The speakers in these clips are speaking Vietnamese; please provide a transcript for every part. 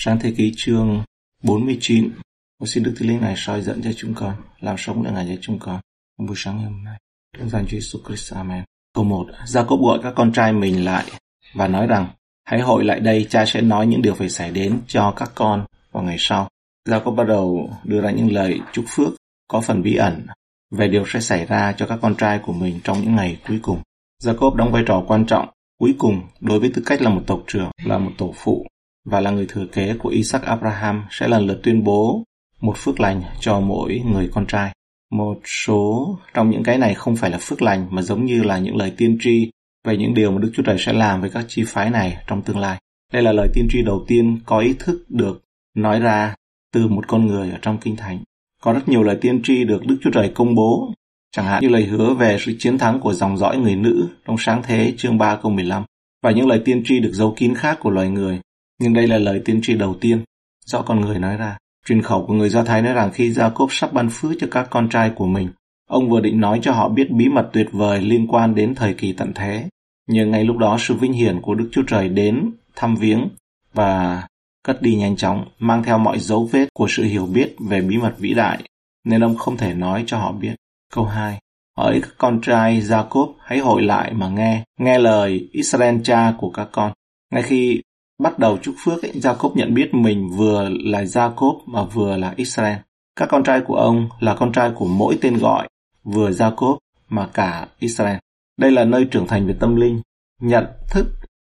Sáng thế ký chương 49 Con xin Đức Thánh Linh này soi dẫn cho chúng con, làm sống được ngày cho chúng con. Trong buổi sáng ngày hôm nay, trong danh Chúa Jesus Christ, Amen. Câu 1. Jacob gọi các con trai mình lại và nói rằng, hãy hội lại đây, cha sẽ nói những điều phải xảy đến cho các con vào ngày sau. Jacob bắt đầu đưa ra những lời chúc phước có phần bí ẩn về điều sẽ xảy ra cho các con trai của mình trong những ngày cuối cùng. Jacob đóng vai trò quan trọng cuối cùng đối với tư cách là một tộc trưởng, là một tổ phụ và là người thừa kế của Isaac Abraham sẽ lần lượt tuyên bố một phước lành cho mỗi người con trai. Một số trong những cái này không phải là phước lành mà giống như là những lời tiên tri về những điều mà Đức Chúa Trời sẽ làm với các chi phái này trong tương lai. Đây là lời tiên tri đầu tiên có ý thức được nói ra từ một con người ở trong Kinh Thánh. Có rất nhiều lời tiên tri được Đức Chúa Trời công bố, chẳng hạn như lời hứa về sự chiến thắng của dòng dõi người nữ trong sáng thế chương 3 câu 15 và những lời tiên tri được giấu kín khác của loài người nhưng đây là lời tiên tri đầu tiên do con người nói ra. Truyền khẩu của người Do Thái nói rằng khi Jacob sắp ban phước cho các con trai của mình, ông vừa định nói cho họ biết bí mật tuyệt vời liên quan đến thời kỳ tận thế. Nhưng ngay lúc đó sự vinh hiển của Đức Chúa Trời đến thăm viếng và cất đi nhanh chóng, mang theo mọi dấu vết của sự hiểu biết về bí mật vĩ đại, nên ông không thể nói cho họ biết. Câu 2. Hỡi các con trai Jacob hãy hội lại mà nghe, nghe lời Israel cha của các con. Ngay khi Bắt đầu chúc phước, ấy, Jacob nhận biết mình vừa là Jacob mà vừa là Israel. Các con trai của ông là con trai của mỗi tên gọi, vừa Jacob mà cả Israel. Đây là nơi trưởng thành về tâm linh, nhận thức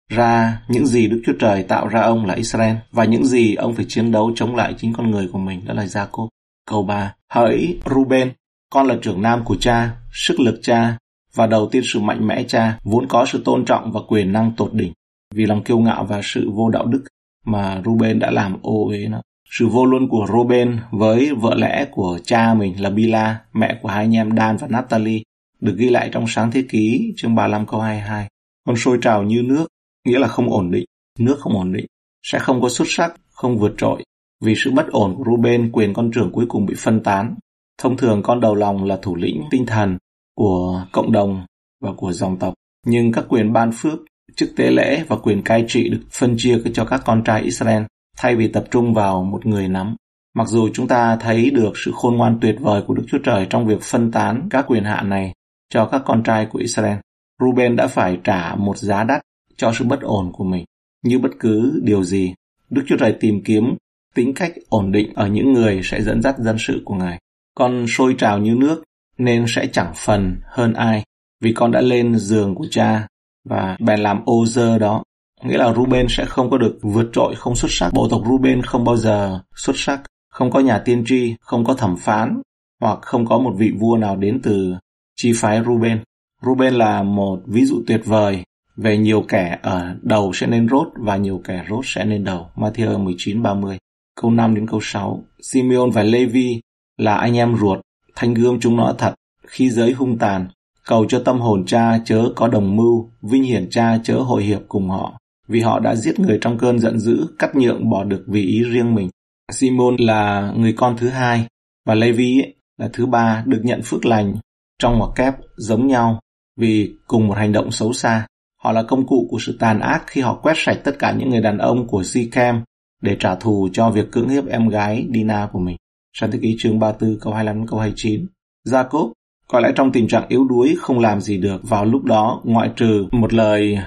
ra những gì Đức Chúa Trời tạo ra ông là Israel và những gì ông phải chiến đấu chống lại chính con người của mình đó là Jacob. Câu 3. Hỡi Ruben, con là trưởng nam của cha, sức lực cha và đầu tiên sự mạnh mẽ cha, vốn có sự tôn trọng và quyền năng tột đỉnh vì lòng kiêu ngạo và sự vô đạo đức mà Ruben đã làm ô uế nó. Sự vô luân của Ruben với vợ lẽ của cha mình là Bila, mẹ của hai anh em Dan và Natalie, được ghi lại trong sáng thế ký chương 35 câu 22. Con sôi trào như nước, nghĩa là không ổn định, nước không ổn định, sẽ không có xuất sắc, không vượt trội. Vì sự bất ổn của Ruben, quyền con trưởng cuối cùng bị phân tán. Thông thường con đầu lòng là thủ lĩnh tinh thần của cộng đồng và của dòng tộc. Nhưng các quyền ban phước chức tế lễ và quyền cai trị được phân chia cho các con trai Israel thay vì tập trung vào một người nắm. Mặc dù chúng ta thấy được sự khôn ngoan tuyệt vời của Đức Chúa Trời trong việc phân tán các quyền hạn này cho các con trai của Israel, Ruben đã phải trả một giá đắt cho sự bất ổn của mình. Như bất cứ điều gì, Đức Chúa Trời tìm kiếm tính cách ổn định ở những người sẽ dẫn dắt dân sự của Ngài. Con sôi trào như nước nên sẽ chẳng phần hơn ai vì con đã lên giường của cha và bèn làm ô dơ đó. Nghĩa là Ruben sẽ không có được vượt trội, không xuất sắc. Bộ tộc Ruben không bao giờ xuất sắc, không có nhà tiên tri, không có thẩm phán, hoặc không có một vị vua nào đến từ chi phái Ruben. Ruben là một ví dụ tuyệt vời về nhiều kẻ ở đầu sẽ nên rốt và nhiều kẻ rốt sẽ nên đầu. Matthew 19:30. Câu 5 đến câu 6. Simeon và Levi là anh em ruột, thanh gươm chúng nó thật, khi giới hung tàn, cầu cho tâm hồn cha chớ có đồng mưu, vinh hiển cha chớ hội hiệp cùng họ, vì họ đã giết người trong cơn giận dữ, cắt nhượng bỏ được vì ý riêng mình. Simon là người con thứ hai, và Levi là thứ ba được nhận phước lành trong một kép giống nhau vì cùng một hành động xấu xa. Họ là công cụ của sự tàn ác khi họ quét sạch tất cả những người đàn ông của Sichem để trả thù cho việc cưỡng hiếp em gái Dina của mình. Sáng thế ký chương 34 câu 25 câu 29. Jacob có lẽ trong tình trạng yếu đuối không làm gì được vào lúc đó ngoại trừ một lời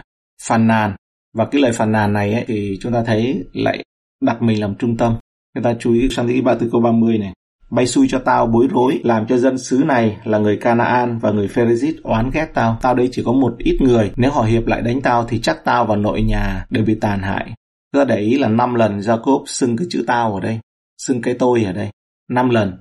phàn nàn. Và cái lời phàn nàn này ấy, thì chúng ta thấy lại đặt mình làm trung tâm. Người ta chú ý sang thứ 34 câu 30 này. Bay xui cho tao bối rối, làm cho dân xứ này là người Canaan và người Pherezit oán ghét tao. Tao đây chỉ có một ít người, nếu họ hiệp lại đánh tao thì chắc tao và nội nhà đều bị tàn hại. ta để ý là 5 lần Jacob xưng cái chữ tao ở đây, xưng cái tôi ở đây. 5 lần.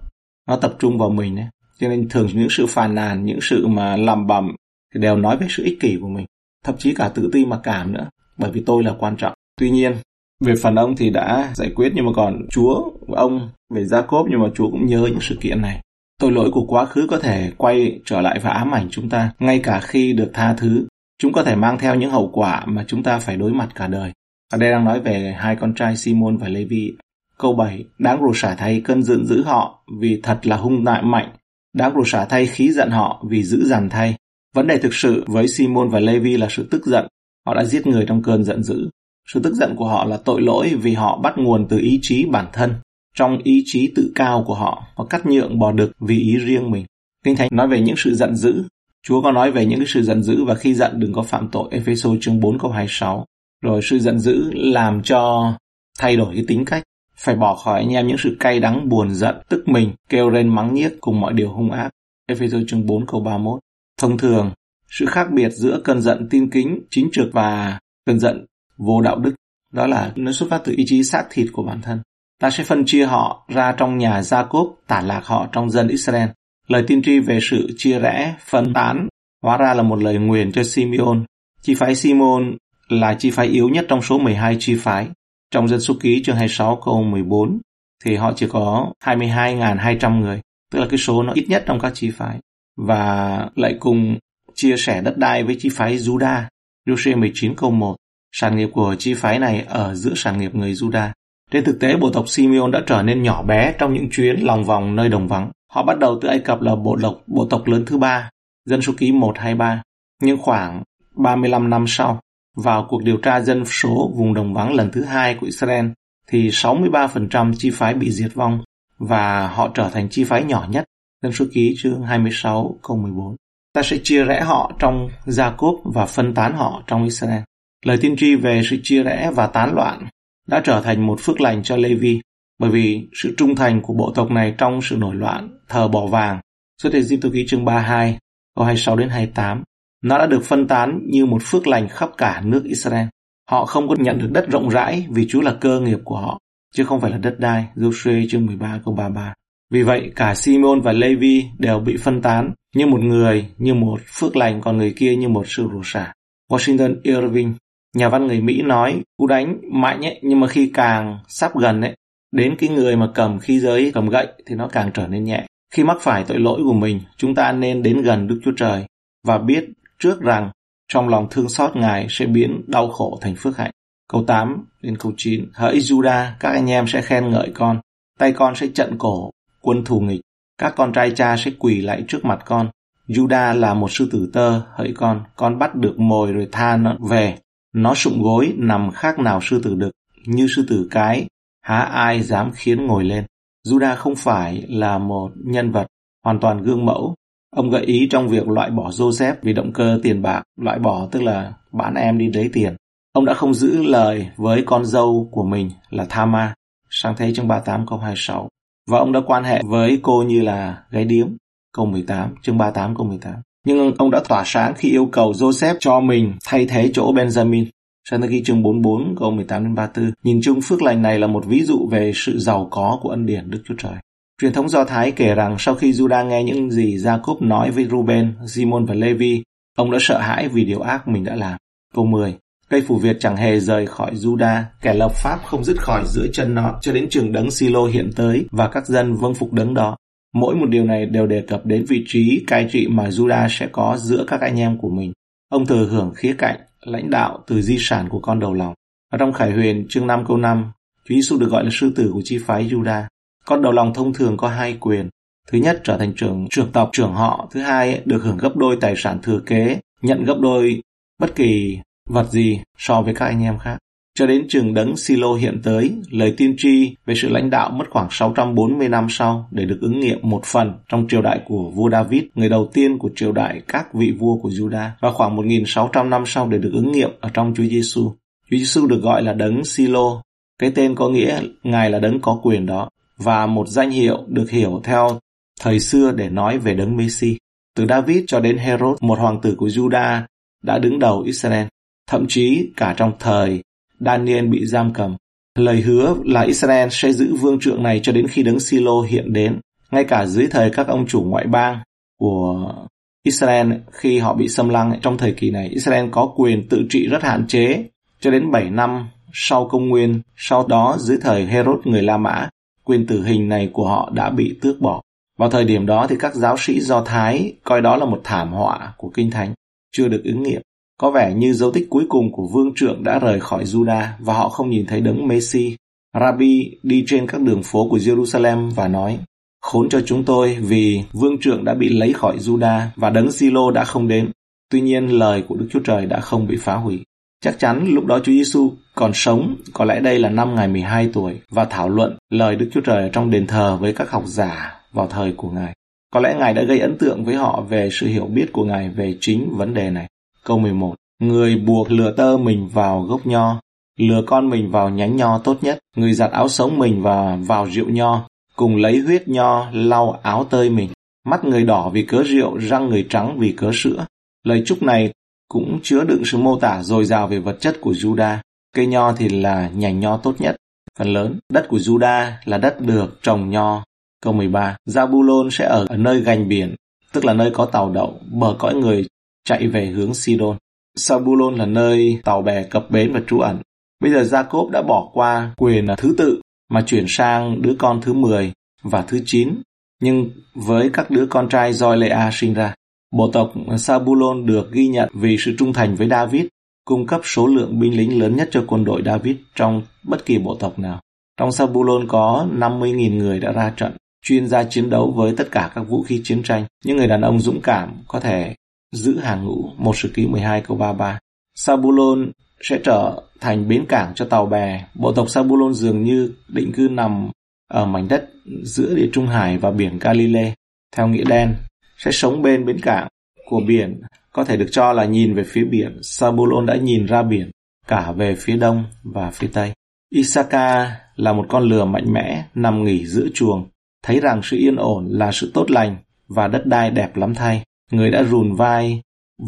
Nó tập trung vào mình đấy. Cho nên thường những sự phàn nàn, những sự mà làm bầm thì đều nói về sự ích kỷ của mình. Thậm chí cả tự ti mặc cảm nữa. Bởi vì tôi là quan trọng. Tuy nhiên, về phần ông thì đã giải quyết nhưng mà còn Chúa ông về Jacob nhưng mà Chúa cũng nhớ những sự kiện này. Tội lỗi của quá khứ có thể quay trở lại và ám ảnh chúng ta. Ngay cả khi được tha thứ, chúng có thể mang theo những hậu quả mà chúng ta phải đối mặt cả đời. Ở đây đang nói về hai con trai Simon và Levi. Câu 7. Đáng rủa xả thay cơn giận dữ họ vì thật là hung nại mạnh đã rủa xả thay khí giận họ vì giữ dằn thay. Vấn đề thực sự với Simon và Levi là sự tức giận. Họ đã giết người trong cơn giận dữ. Sự tức giận của họ là tội lỗi vì họ bắt nguồn từ ý chí bản thân. Trong ý chí tự cao của họ, họ cắt nhượng bỏ được vì ý riêng mình. Kinh Thánh nói về những sự giận dữ. Chúa có nói về những cái sự giận dữ và khi giận đừng có phạm tội. Ephesos chương 4 câu 26. Rồi sự giận dữ làm cho thay đổi cái tính cách. Phải bỏ khỏi anh em những sự cay đắng buồn giận, tức mình, kêu lên mắng nhiếc cùng mọi điều hung ác. Ephesos chương 4 câu 31. Thông thường, sự khác biệt giữa cơn giận tin kính, chính trực và cơn giận vô đạo đức đó là nó xuất phát từ ý chí xác thịt của bản thân. Ta sẽ phân chia họ ra trong nhà Gia Cốp, tản lạc họ trong dân Israel. Lời tiên tri về sự chia rẽ, phân tán, hóa ra là một lời nguyền cho Simeon. Chi phái Simon là chi phái yếu nhất trong số 12 chi phái. Trong dân số ký chương 26 câu 14 thì họ chỉ có 22.200 người, tức là cái số nó ít nhất trong các chi phái. Và lại cùng chia sẻ đất đai với chi phái Juda, Joshua 19 câu 1. Sản nghiệp của chi phái này ở giữa sản nghiệp người Juda. Trên thực tế, bộ tộc Simeon đã trở nên nhỏ bé trong những chuyến lòng vòng nơi đồng vắng. Họ bắt đầu từ Ai Cập là bộ tộc bộ tộc lớn thứ ba, dân số ký 123. Nhưng khoảng 35 năm sau, vào cuộc điều tra dân số vùng đồng vắng lần thứ hai của Israel, thì 63% chi phái bị diệt vong và họ trở thành chi phái nhỏ nhất. Dân số ký chương 26 câu 14. Ta sẽ chia rẽ họ trong Gia Cốp và phân tán họ trong Israel. Lời tiên tri về sự chia rẽ và tán loạn đã trở thành một phước lành cho Levi bởi vì sự trung thành của bộ tộc này trong sự nổi loạn thờ bỏ vàng xuất hiện Di ký chương 32 câu 26 đến 28 nó đã được phân tán như một phước lành khắp cả nước Israel. Họ không có nhận được đất rộng rãi vì Chúa là cơ nghiệp của họ, chứ không phải là đất đai. Joshua chương 13 câu 33. Vì vậy, cả Simon và Levi đều bị phân tán như một người, như một phước lành, còn người kia như một sự rủa xả. Washington Irving nhà văn người Mỹ nói cú đánh mạnh ấy nhưng mà khi càng sắp gần ấy đến cái người mà cầm khí giới cầm gậy thì nó càng trở nên nhẹ. Khi mắc phải tội lỗi của mình, chúng ta nên đến gần Đức Chúa Trời và biết trước rằng trong lòng thương xót Ngài sẽ biến đau khổ thành phước hạnh. Câu 8 đến câu 9 Hỡi Juda, các anh em sẽ khen ngợi con, tay con sẽ trận cổ, quân thù nghịch, các con trai cha sẽ quỳ lại trước mặt con. Juda là một sư tử tơ, hỡi con, con bắt được mồi rồi tha nó về, nó sụng gối nằm khác nào sư tử đực, như sư tử cái, há ai dám khiến ngồi lên. Judah không phải là một nhân vật hoàn toàn gương mẫu. Ông gợi ý trong việc loại bỏ Joseph vì động cơ tiền bạc, loại bỏ tức là bán em đi lấy tiền. Ông đã không giữ lời với con dâu của mình là Thama, sang thế chương 38 câu 26. Và ông đã quan hệ với cô như là gái điếm, câu 18, chương 38 câu 18 nhưng ông đã tỏa sáng khi yêu cầu Joseph cho mình thay thế chỗ Benjamin. Sang ghi chương 44 câu 18 đến 34. Nhìn chung phước lành này là một ví dụ về sự giàu có của ân điển Đức Chúa Trời. Truyền thống Do Thái kể rằng sau khi Judah nghe những gì Jacob nói với Ruben, Simon và Levi, ông đã sợ hãi vì điều ác mình đã làm. Câu 10. Cây phủ Việt chẳng hề rời khỏi Judah, kẻ lập pháp không dứt khỏi giữa chân nó cho đến trường đấng Silo hiện tới và các dân vâng phục đấng đó. Mỗi một điều này đều đề cập đến vị trí cai trị mà Judah sẽ có giữa các anh em của mình. Ông thừa hưởng khía cạnh, lãnh đạo từ di sản của con đầu lòng. Ở trong Khải Huyền chương 5 câu 5, Chúa Giêsu được gọi là sư tử của chi phái Judah. Con đầu lòng thông thường có hai quyền. Thứ nhất trở thành trưởng trưởng tộc trưởng họ, thứ hai được hưởng gấp đôi tài sản thừa kế, nhận gấp đôi bất kỳ vật gì so với các anh em khác. Cho đến trường đấng Silo hiện tới, lời tiên tri về sự lãnh đạo mất khoảng 640 năm sau để được ứng nghiệm một phần trong triều đại của vua David, người đầu tiên của triều đại các vị vua của Judah, và khoảng 1.600 năm sau để được ứng nghiệm ở trong Chúa Giêsu. Chúa Giêsu được gọi là đấng Silo, cái tên có nghĩa Ngài là đấng có quyền đó, và một danh hiệu được hiểu theo thời xưa để nói về đấng Messi. Từ David cho đến Herod, một hoàng tử của Judah đã đứng đầu Israel. Thậm chí cả trong thời Daniel bị giam cầm. Lời hứa là Israel sẽ giữ vương trượng này cho đến khi đấng Silo hiện đến. Ngay cả dưới thời các ông chủ ngoại bang của Israel khi họ bị xâm lăng trong thời kỳ này, Israel có quyền tự trị rất hạn chế cho đến 7 năm sau công nguyên, sau đó dưới thời Herod người La Mã, quyền tử hình này của họ đã bị tước bỏ. Vào thời điểm đó thì các giáo sĩ Do Thái coi đó là một thảm họa của Kinh Thánh, chưa được ứng nghiệm. Có vẻ như dấu tích cuối cùng của vương trượng đã rời khỏi Juda và họ không nhìn thấy đấng Messi. Rabbi đi trên các đường phố của Jerusalem và nói, Khốn cho chúng tôi vì vương trượng đã bị lấy khỏi Juda và đấng Silo đã không đến. Tuy nhiên lời của Đức Chúa Trời đã không bị phá hủy. Chắc chắn lúc đó Chúa Giêsu còn sống, có lẽ đây là năm ngày 12 tuổi và thảo luận lời Đức Chúa Trời ở trong đền thờ với các học giả vào thời của Ngài. Có lẽ Ngài đã gây ấn tượng với họ về sự hiểu biết của Ngài về chính vấn đề này. Câu 11 Người buộc lừa tơ mình vào gốc nho, lừa con mình vào nhánh nho tốt nhất, người giặt áo sống mình và vào rượu nho, cùng lấy huyết nho lau áo tơi mình. Mắt người đỏ vì cớ rượu, răng người trắng vì cớ sữa. Lời chúc này cũng chứa đựng sự mô tả dồi dào về vật chất của Juda. Cây nho thì là nhành nho tốt nhất. Phần lớn, đất của Juda là đất được trồng nho. Câu 13. Zabulon sẽ ở, ở nơi gành biển, tức là nơi có tàu đậu, bờ cõi người chạy về hướng Sidon. Sabulon là nơi tàu bè cập bến và trú ẩn. Bây giờ Jacob đã bỏ qua quyền thứ tự mà chuyển sang đứa con thứ 10 và thứ 9, nhưng với các đứa con trai do Lea sinh ra. Bộ tộc Sabulon được ghi nhận vì sự trung thành với David, cung cấp số lượng binh lính lớn nhất cho quân đội David trong bất kỳ bộ tộc nào. Trong Sabulon có 50.000 người đã ra trận, chuyên gia chiến đấu với tất cả các vũ khí chiến tranh. Những người đàn ông dũng cảm có thể giữ hàng ngũ, một sự ký 12 câu 33. Sabulon sẽ trở thành bến cảng cho tàu bè. Bộ tộc Sabulon dường như định cư nằm ở mảnh đất giữa địa Trung Hải và biển Galilee. Theo nghĩa đen, sẽ sống bên bến cảng của biển, có thể được cho là nhìn về phía biển. Sabulon đã nhìn ra biển, cả về phía đông và phía tây. Isaka là một con lừa mạnh mẽ nằm nghỉ giữa chuồng, thấy rằng sự yên ổn là sự tốt lành và đất đai đẹp lắm thay. Người đã rùn vai,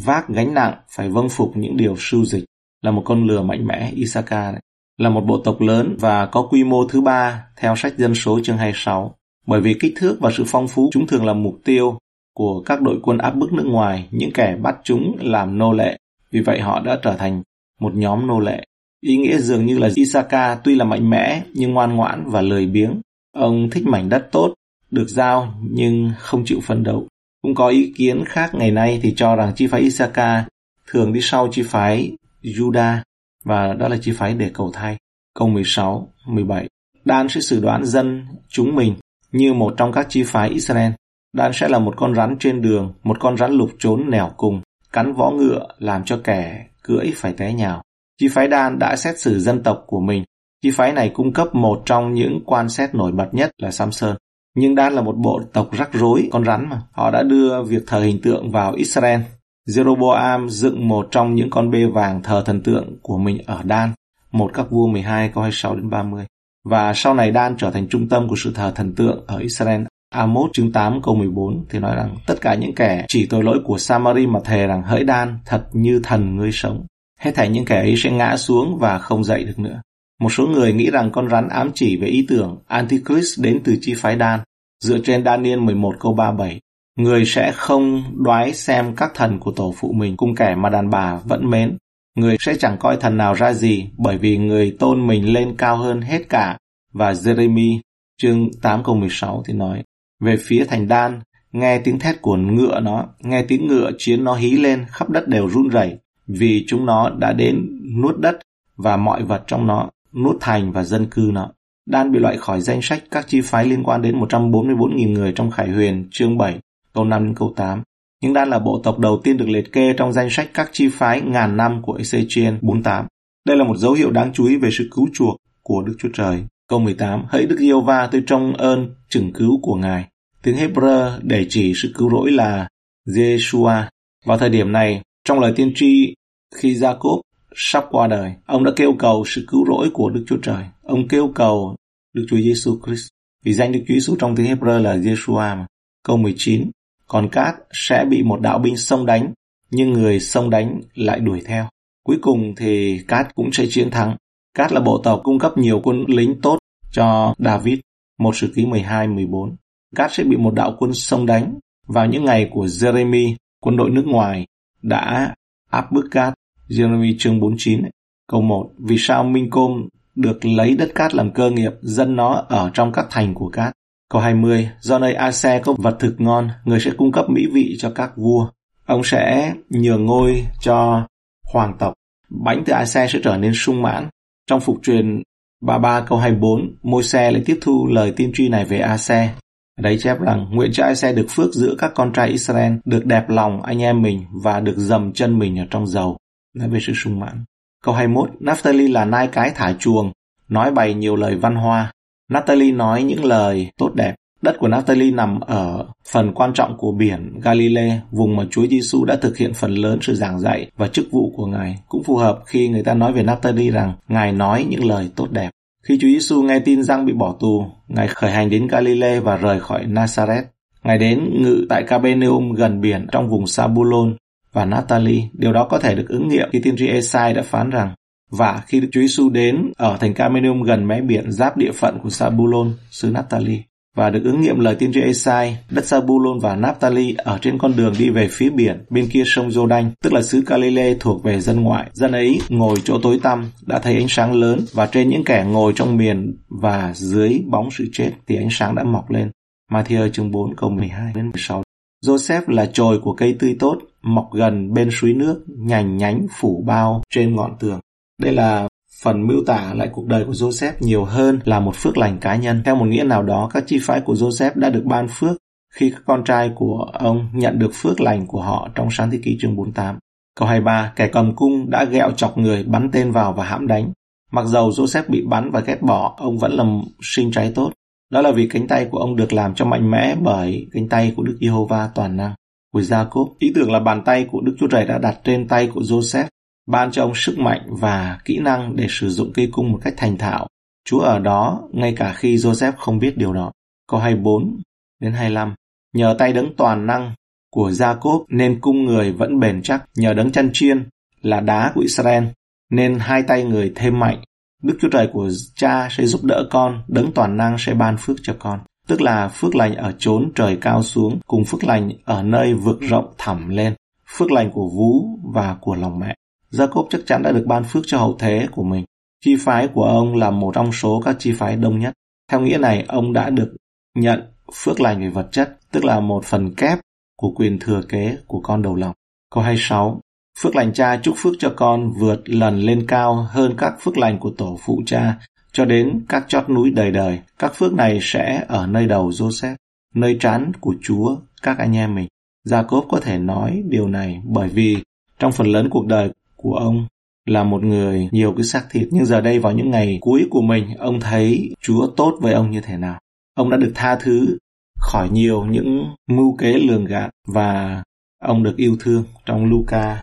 vác gánh nặng, phải vâng phục những điều sưu dịch, là một con lừa mạnh mẽ Isaka đấy. Là một bộ tộc lớn và có quy mô thứ ba theo sách dân số chương 26. Bởi vì kích thước và sự phong phú, chúng thường là mục tiêu của các đội quân áp bức nước ngoài, những kẻ bắt chúng làm nô lệ. Vì vậy họ đã trở thành một nhóm nô lệ. Ý nghĩa dường như là Isaka tuy là mạnh mẽ nhưng ngoan ngoãn và lười biếng. Ông thích mảnh đất tốt, được giao nhưng không chịu phấn đấu. Cũng có ý kiến khác ngày nay thì cho rằng chi phái Isaka thường đi sau chi phái Juda và đó là chi phái để cầu thay. Câu 16, 17 Dan sẽ xử đoán dân chúng mình như một trong các chi phái Israel. Dan sẽ là một con rắn trên đường, một con rắn lục trốn nẻo cùng, cắn võ ngựa làm cho kẻ cưỡi phải té nhào. Chi phái Dan đã xét xử dân tộc của mình. Chi phái này cung cấp một trong những quan xét nổi bật nhất là Samson. Nhưng Dan là một bộ tộc rắc rối, con rắn mà. Họ đã đưa việc thờ hình tượng vào Israel. Jeroboam dựng một trong những con bê vàng thờ thần tượng của mình ở Dan, một các vua 12 câu 26 đến 30. Và sau này Dan trở thành trung tâm của sự thờ thần tượng ở Israel. Amos chương 8 câu 14 thì nói rằng tất cả những kẻ chỉ tội lỗi của Samari mà thề rằng hỡi Dan thật như thần ngươi sống. Hết thảy những kẻ ấy sẽ ngã xuống và không dậy được nữa. Một số người nghĩ rằng con rắn ám chỉ về ý tưởng Antichrist đến từ chi phái Dan. Dựa trên Daniel 11 câu 37, người sẽ không đoái xem các thần của tổ phụ mình cùng kẻ mà đàn bà vẫn mến. Người sẽ chẳng coi thần nào ra gì bởi vì người tôn mình lên cao hơn hết cả. Và Jeremy chương 8 câu 16 thì nói, về phía thành đan, nghe tiếng thét của ngựa nó, nghe tiếng ngựa chiến nó hí lên, khắp đất đều run rẩy vì chúng nó đã đến nuốt đất và mọi vật trong nó, nuốt thành và dân cư nó. Đan bị loại khỏi danh sách các chi phái liên quan đến 144.000 người trong Khải Huyền, chương 7, câu 5 đến câu 8. Nhưng Đan là bộ tộc đầu tiên được liệt kê trong danh sách các chi phái ngàn năm của Ezechiel 48. Đây là một dấu hiệu đáng chú ý về sự cứu chuộc của Đức Chúa Trời. Câu 18. Hỡi Đức Yêu Va tôi trông ơn chừng cứu của Ngài. Tiếng Hebrew để chỉ sự cứu rỗi là yeshua Vào thời điểm này, trong lời tiên tri khi Jacob sắp qua đời, ông đã kêu cầu sự cứu rỗi của Đức Chúa Trời. Ông kêu cầu Đức Chúa Giêsu Christ. Vì danh Đức Chúa Giêsu trong tiếng Hebrew là Yeshua mà. Câu 19. Còn Cát sẽ bị một đạo binh xông đánh, nhưng người xông đánh lại đuổi theo. Cuối cùng thì Cát cũng sẽ chiến thắng. Cát là bộ tộc cung cấp nhiều quân lính tốt cho David. Một sử ký 12-14. Cát sẽ bị một đạo quân sông đánh. Vào những ngày của Jeremy, quân đội nước ngoài đã áp bức Cát. Jeremy chương 49, câu 1. Vì sao Minh Côm được lấy đất cát làm cơ nghiệp, dân nó ở trong các thành của cát. Câu 20, do nơi Ase có vật thực ngon, người sẽ cung cấp mỹ vị cho các vua. Ông sẽ nhường ngôi cho hoàng tộc. Bánh từ Ase sẽ trở nên sung mãn. Trong phục truyền 33 câu 24, môi xe lại tiếp thu lời tiên tri này về a xe đấy chép rằng, nguyện cho xe được phước giữa các con trai Israel, được đẹp lòng anh em mình và được dầm chân mình ở trong dầu. Nói về sự sung mãn. Câu 21, Naphtali là nai cái thả chuồng, nói bày nhiều lời văn hoa. Naphtali nói những lời tốt đẹp. Đất của Naphtali nằm ở phần quan trọng của biển Galilee, vùng mà Chúa Giêsu đã thực hiện phần lớn sự giảng dạy và chức vụ của Ngài. Cũng phù hợp khi người ta nói về Naphtali rằng Ngài nói những lời tốt đẹp. Khi Chúa Giêsu nghe tin rằng bị bỏ tù, Ngài khởi hành đến Galilee và rời khỏi Nazareth. Ngài đến ngự tại Capernaum gần biển trong vùng Sabulon và Naphtali. Điều đó có thể được ứng nghiệm khi tiên tri Esai đã phán rằng và khi Đức Chúa Giêsu đến ở thành Capernaum gần mé biển giáp địa phận của Sabulon, xứ Naphtali và được ứng nghiệm lời tiên tri Esai, đất Zabulon và Naphtali ở trên con đường đi về phía biển bên kia sông Jordan, tức là xứ Galilee thuộc về dân ngoại. Dân ấy ngồi chỗ tối tăm đã thấy ánh sáng lớn và trên những kẻ ngồi trong miền và dưới bóng sự chết thì ánh sáng đã mọc lên. Matthew chương 4 câu 12 đến 16. Joseph là chồi của cây tươi tốt, mọc gần bên suối nước, nhành nhánh phủ bao trên ngọn tường. Đây là phần miêu tả lại cuộc đời của Joseph nhiều hơn là một phước lành cá nhân. Theo một nghĩa nào đó, các chi phái của Joseph đã được ban phước khi các con trai của ông nhận được phước lành của họ trong sáng thế kỷ chương 48. Câu 23, kẻ cầm cung đã ghẹo chọc người, bắn tên vào và hãm đánh. Mặc dầu Joseph bị bắn và ghét bỏ, ông vẫn là sinh trái tốt. Đó là vì cánh tay của ông được làm cho mạnh mẽ bởi cánh tay của Đức Giê-hô-va toàn năng. Của Gia-cốp, ý tưởng là bàn tay của Đức Chúa Trời đã đặt trên tay của Joseph ban cho ông sức mạnh và kỹ năng để sử dụng cây cung một cách thành thạo. Chúa ở đó ngay cả khi Joseph không biết điều đó. Câu 24 đến 25. Nhờ tay đấng toàn năng của Jacob nên cung người vẫn bền chắc, nhờ đấng chăn chiên là đá của Israel nên hai tay người thêm mạnh. Đức Chúa Trời của cha sẽ giúp đỡ con, đấng toàn năng sẽ ban phước cho con. Tức là phước lành ở chốn trời cao xuống cùng phước lành ở nơi vực rộng thẳm lên, phước lành của vú và của lòng mẹ. Jacob chắc chắn đã được ban phước cho hậu thế của mình. Chi phái của ông là một trong số các chi phái đông nhất. Theo nghĩa này, ông đã được nhận phước lành về vật chất, tức là một phần kép của quyền thừa kế của con đầu lòng. Câu 26. Phước lành cha chúc phước cho con vượt lần lên cao hơn các phước lành của tổ phụ cha cho đến các chót núi đời đời. Các phước này sẽ ở nơi đầu Joseph, nơi trán của Chúa, các anh em mình. Jacob có thể nói điều này bởi vì trong phần lớn cuộc đời của ông là một người nhiều cái xác thịt nhưng giờ đây vào những ngày cuối của mình ông thấy Chúa tốt với ông như thế nào. Ông đã được tha thứ khỏi nhiều những mưu kế lường gạt và ông được yêu thương trong Luca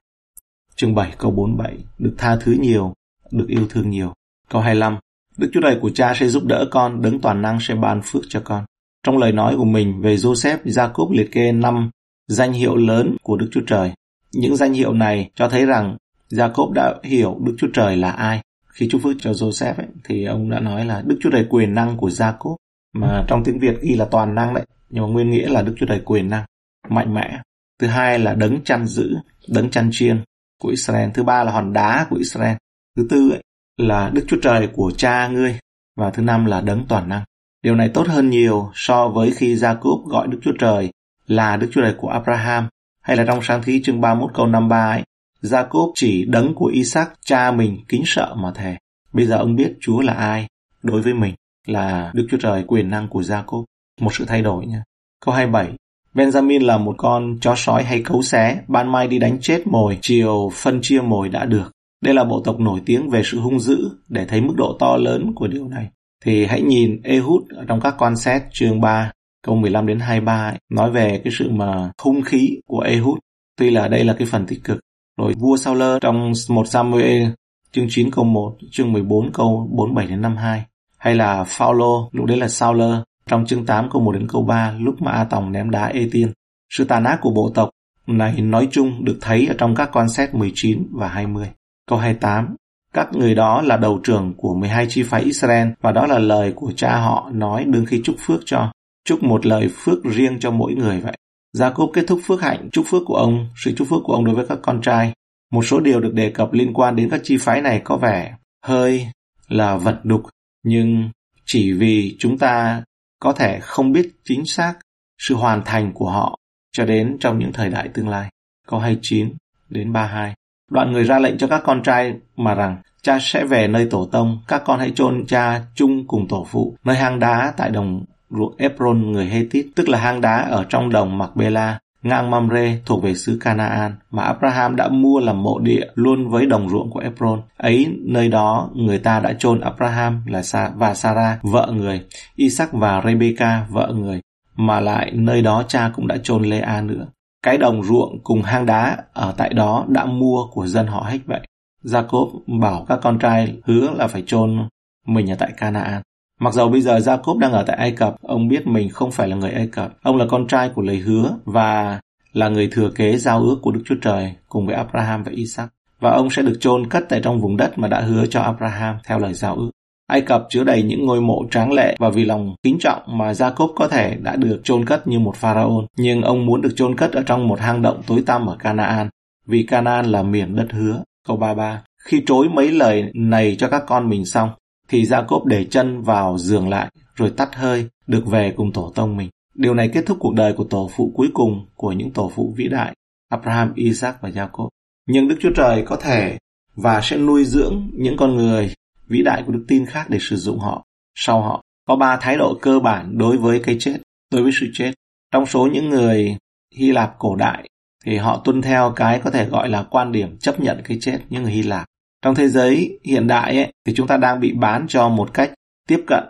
chương 7 câu 47 được tha thứ nhiều, được yêu thương nhiều. Câu 25 Đức Chúa Trời của cha sẽ giúp đỡ con, đấng toàn năng sẽ ban phước cho con. Trong lời nói của mình về Joseph, Jacob liệt kê năm danh hiệu lớn của Đức Chúa Trời. Những danh hiệu này cho thấy rằng Jacob đã hiểu Đức Chúa Trời là ai. Khi chúc phước cho Joseph ấy, thì ông đã nói là Đức Chúa Trời quyền năng của Jacob. Mà trong tiếng Việt ghi là toàn năng đấy. Nhưng mà nguyên nghĩa là Đức Chúa Trời quyền năng, mạnh mẽ. Thứ hai là đấng chăn giữ, đấng chăn chiên của Israel. Thứ ba là hòn đá của Israel. Thứ tư ấy, là Đức Chúa Trời của cha ngươi. Và thứ năm là đấng toàn năng. Điều này tốt hơn nhiều so với khi Jacob gọi Đức Chúa Trời là Đức Chúa Trời của Abraham hay là trong sáng thí chương 31 câu 53 ấy, Jacob chỉ đấng của Isaac cha mình kính sợ mà thề. Bây giờ ông biết Chúa là ai đối với mình là Đức Chúa Trời quyền năng của Jacob. Một sự thay đổi nha. Câu 27. Benjamin là một con chó sói hay cấu xé, ban mai đi đánh chết mồi, chiều phân chia mồi đã được. Đây là bộ tộc nổi tiếng về sự hung dữ, để thấy mức độ to lớn của điều này. Thì hãy nhìn Ehud trong các quan xét chương 3, câu 15 đến 23, ấy, nói về cái sự mà hung khí của Ehud. Tuy là đây là cái phần tích cực, rồi vua Sauler trong 1 Samuel chương 9 câu 1, chương 14 câu 47 đến 52. Hay là Phaolô, lúc đấy là Sauler, trong chương 8 câu 1 đến câu 3, lúc mà A Tòng ném đá Ê Tiên. Sự tàn ác của bộ tộc này nói chung được thấy ở trong các quan xét 19 và 20. Câu 28. Các người đó là đầu trưởng của 12 chi phái Israel và đó là lời của cha họ nói đương khi chúc phước cho. Chúc một lời phước riêng cho mỗi người vậy. Jacob kết thúc phước hạnh, chúc phước của ông, sự chúc phước của ông đối với các con trai. Một số điều được đề cập liên quan đến các chi phái này có vẻ hơi là vật đục, nhưng chỉ vì chúng ta có thể không biết chính xác sự hoàn thành của họ cho đến trong những thời đại tương lai. Câu 29 đến 32. Đoạn người ra lệnh cho các con trai mà rằng cha sẽ về nơi tổ tông, các con hãy chôn cha chung cùng tổ phụ, nơi hang đá tại đồng ruộng Ebron người Hethit, tức là hang đá ở trong đồng Macbela, ngang Mamre thuộc về xứ Canaan mà Abraham đã mua làm mộ địa luôn với đồng ruộng của Ebron. Ấy nơi đó người ta đã chôn Abraham là Sa và Sarah vợ người, Isaac và Rebecca vợ người, mà lại nơi đó cha cũng đã chôn Lea nữa. Cái đồng ruộng cùng hang đá ở tại đó đã mua của dân họ hết vậy. Jacob bảo các con trai hứa là phải chôn mình ở tại Canaan. Mặc dầu bây giờ Jacob đang ở tại Ai Cập, ông biết mình không phải là người Ai Cập. Ông là con trai của lời hứa và là người thừa kế giao ước của Đức Chúa Trời cùng với Abraham và Isaac. Và ông sẽ được chôn cất tại trong vùng đất mà đã hứa cho Abraham theo lời giao ước. Ai Cập chứa đầy những ngôi mộ tráng lệ và vì lòng kính trọng mà Jacob có thể đã được chôn cất như một pharaoh, nhưng ông muốn được chôn cất ở trong một hang động tối tăm ở Canaan, vì Canaan là miền đất hứa. Câu 33 Khi trối mấy lời này cho các con mình xong, thì Jacob để chân vào giường lại, rồi tắt hơi, được về cùng tổ tông mình. Điều này kết thúc cuộc đời của tổ phụ cuối cùng của những tổ phụ vĩ đại, Abraham, Isaac và Jacob. Nhưng Đức Chúa Trời có thể và sẽ nuôi dưỡng những con người vĩ đại của đức tin khác để sử dụng họ. Sau họ, có ba thái độ cơ bản đối với cái chết, đối với sự chết. Trong số những người Hy Lạp cổ đại thì họ tuân theo cái có thể gọi là quan điểm chấp nhận cái chết những người Hy Lạp. Trong thế giới hiện đại ấy, thì chúng ta đang bị bán cho một cách tiếp cận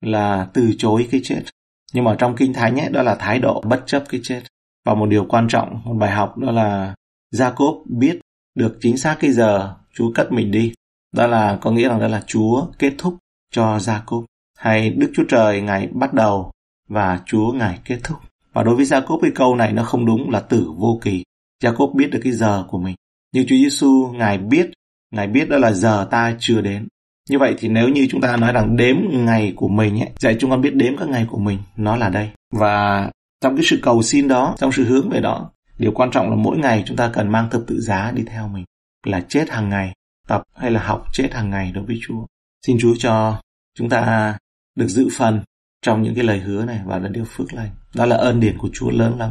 là từ chối cái chết. Nhưng mà trong Kinh Thánh ấy, đó là thái độ bất chấp cái chết. Và một điều quan trọng, một bài học đó là Jacob biết được chính xác cái giờ Chúa cất mình đi. Đó là có nghĩa rằng đó là Chúa kết thúc cho Jacob. Hay Đức Chúa Trời Ngài bắt đầu và Chúa Ngài kết thúc. Và đối với Jacob cái câu này nó không đúng là tử vô kỳ. Jacob biết được cái giờ của mình. Nhưng Chúa Giêsu Ngài biết, Ngài biết đó là giờ ta chưa đến. Như vậy thì nếu như chúng ta nói rằng đếm ngày của mình ấy, dạy chúng con biết đếm các ngày của mình, nó là đây. Và trong cái sự cầu xin đó, trong sự hướng về đó, điều quan trọng là mỗi ngày chúng ta cần mang thập tự giá đi theo mình, là chết hàng ngày, tập hay là học chết hàng ngày đối với Chúa. Xin Chúa cho chúng ta được giữ phần trong những cái lời hứa này và là điều phước lành. Đó là ơn điển của Chúa lớn lắm.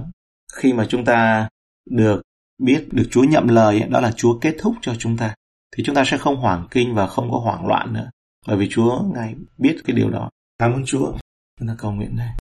Khi mà chúng ta được biết được Chúa nhậm lời, đó là Chúa kết thúc cho chúng ta thì chúng ta sẽ không hoảng kinh và không có hoảng loạn nữa. Bởi vì Chúa Ngài biết cái điều đó. Cảm ơn Chúa. Chúng ta cầu nguyện đây.